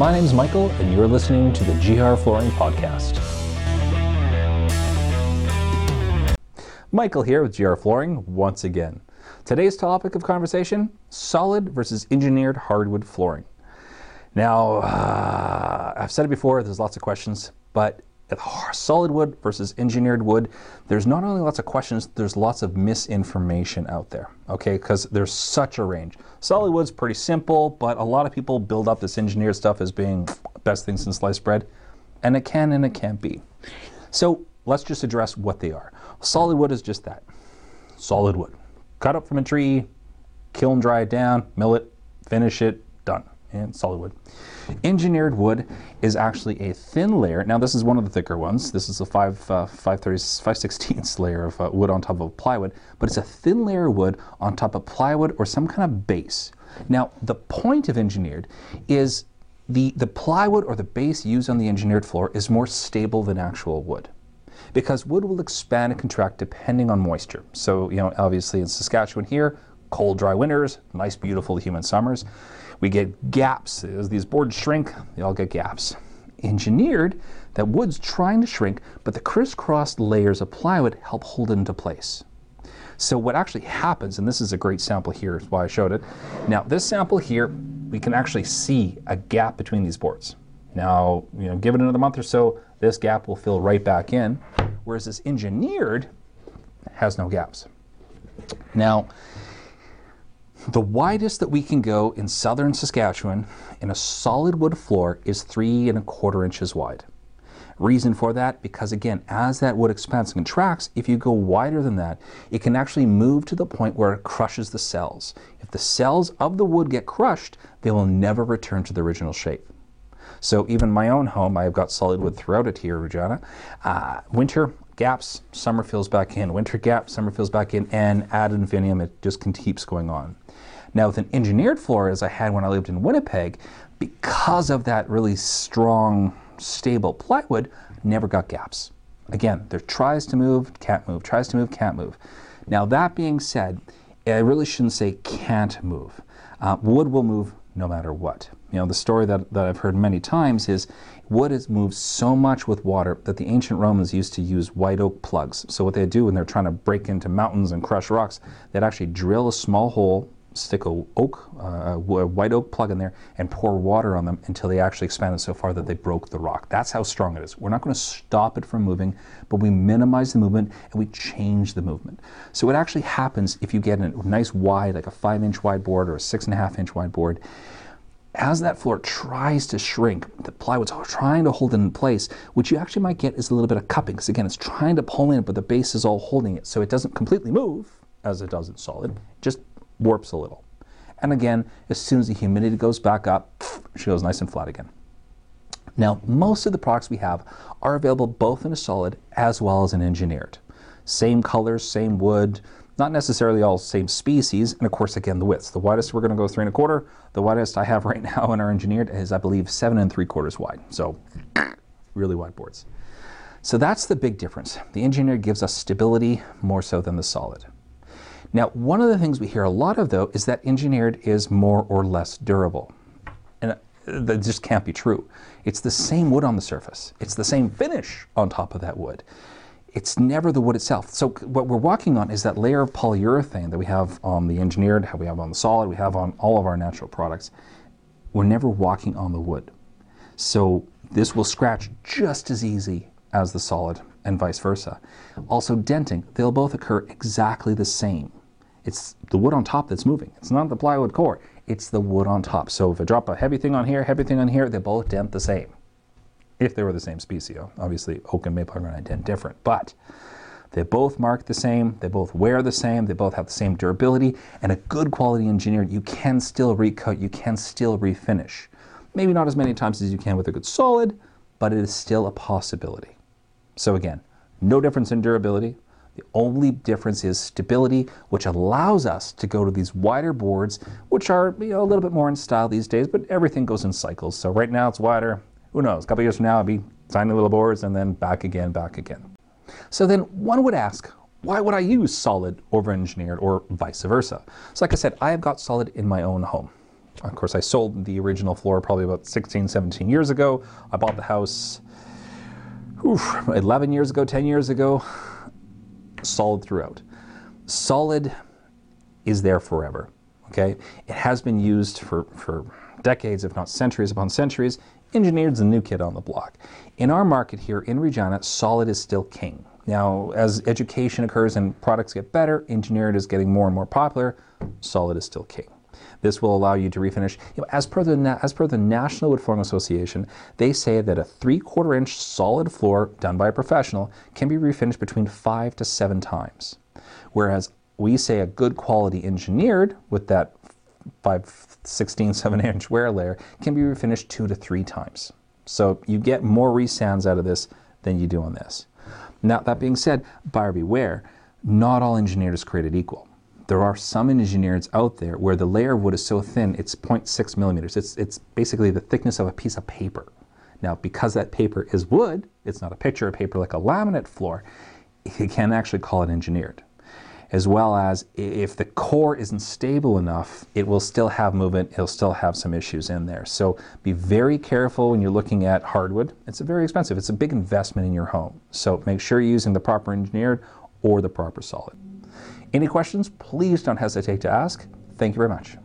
My name's Michael, and you're listening to the GR Flooring Podcast. Michael here with GR Flooring once again. Today's topic of conversation solid versus engineered hardwood flooring. Now, uh, I've said it before, there's lots of questions, but solid wood versus engineered wood, there's not only lots of questions, there's lots of misinformation out there, okay? Because there's such a range. Solid wood's pretty simple, but a lot of people build up this engineered stuff as being best thing since sliced bread, and it can and it can't be. So let's just address what they are. Solid wood is just that solid wood. Cut up from a tree, kiln dry it down, mill it, finish it, done. And solid wood. Engineered wood is actually a thin layer. Now, this is one of the thicker ones. This is a 5, uh, 5 16ths layer of uh, wood on top of plywood, but it's a thin layer of wood on top of plywood or some kind of base. Now, the point of engineered is the, the plywood or the base used on the engineered floor is more stable than actual wood because wood will expand and contract depending on moisture. So, you know, obviously in Saskatchewan here, cold, dry winters, nice, beautiful, humid summers. We get gaps. As these boards shrink, they all get gaps. Engineered, that wood's trying to shrink, but the crisscrossed layers of plywood help hold it into place. So what actually happens, and this is a great sample here, is why I showed it. Now this sample here, we can actually see a gap between these boards. Now, you know, give it another month or so, this gap will fill right back in, whereas this engineered has no gaps. Now, the widest that we can go in southern Saskatchewan in a solid wood floor is three and a quarter inches wide. Reason for that, because again, as that wood expands and contracts, if you go wider than that, it can actually move to the point where it crushes the cells. If the cells of the wood get crushed, they will never return to the original shape. So even my own home, I've got solid wood throughout it here, Regina. Uh, winter, gaps, summer fills back in. Winter gap, summer fills back in, and ad infinitum, it just keeps going on. Now, with an engineered floor, as I had when I lived in Winnipeg, because of that really strong, stable plywood, never got gaps. Again, there tries to move, can't move, tries to move, can't move. Now, that being said, I really shouldn't say can't move. Uh, wood will move no matter what. You know, the story that, that I've heard many times is wood has moved so much with water that the ancient Romans used to use white oak plugs. So what they do when they're trying to break into mountains and crush rocks, they'd actually drill a small hole stick a oak, uh, a white oak plug in there and pour water on them until they actually expanded so far that they broke the rock. That's how strong it is. We're not going to stop it from moving, but we minimize the movement and we change the movement. So what actually happens if you get a nice wide, like a five inch wide board or a six and a half inch wide board, as that floor tries to shrink, the plywood's trying to hold it in place, what you actually might get is a little bit of cupping. Because again, it's trying to pull in, but the base is all holding it. So it doesn't completely move as it does in solid, just warps a little. And again, as soon as the humidity goes back up, she goes nice and flat again. Now, most of the products we have are available both in a solid as well as an engineered. Same colors, same wood, not necessarily all same species, and of course, again, the widths. The widest we're going to go three and a quarter. The widest I have right now in our engineered is, I believe, seven and three quarters wide. So, really wide boards. So that's the big difference. The engineered gives us stability more so than the solid. Now, one of the things we hear a lot of, though, is that engineered is more or less durable. And uh, that just can't be true. It's the same wood on the surface, it's the same finish on top of that wood. It's never the wood itself. So, what we're walking on is that layer of polyurethane that we have on the engineered, we have on the solid, we have on all of our natural products. We're never walking on the wood. So, this will scratch just as easy as the solid and vice versa. Also, denting, they'll both occur exactly the same. It's the wood on top that's moving. It's not the plywood core. It's the wood on top. So if I drop a heavy thing on here, heavy thing on here, they both dent the same. If they were the same species. Obviously, oak and maple are going to dent different. But they both mark the same, they both wear the same, they both have the same durability, and a good quality engineer, you can still recoat, you can still refinish. Maybe not as many times as you can with a good solid, but it is still a possibility. So again, no difference in durability, the only difference is stability, which allows us to go to these wider boards, which are you know, a little bit more in style these days, but everything goes in cycles. So right now it's wider. Who knows? A couple years from now, it'll be tiny little boards and then back again, back again. So then one would ask, why would I use solid over engineered or vice versa? So like I said, I have got solid in my own home. Of course, I sold the original floor probably about 16, 17 years ago. I bought the house oof, 11 years ago, 10 years ago. Solid throughout. Solid is there forever. Okay, it has been used for, for decades, if not centuries upon centuries. Engineered's the new kid on the block. In our market here in Regina, solid is still king. Now, as education occurs and products get better, engineered is getting more and more popular. Solid is still king. This will allow you to refinish. You know, as per the as per the National Wood Flooring Association, they say that a three-quarter inch solid floor done by a professional can be refinished between five to seven times, whereas we say a good quality engineered with that 5 16 7 inch wear layer can be refinished two to three times. So you get more resands out of this than you do on this. Now that being said, buyer beware, not all engineered is created equal. There are some engineers out there where the layer of wood is so thin it's 0.6 millimeters. It's, it's basically the thickness of a piece of paper. Now, because that paper is wood, it's not a picture of paper like a laminate floor, you can actually call it engineered as well as if the core isn't stable enough, it will still have movement, it'll still have some issues in there. So be very careful when you're looking at hardwood. It's very expensive, it's a big investment in your home. So make sure you're using the proper engineered or the proper solid. Any questions, please don't hesitate to ask. Thank you very much.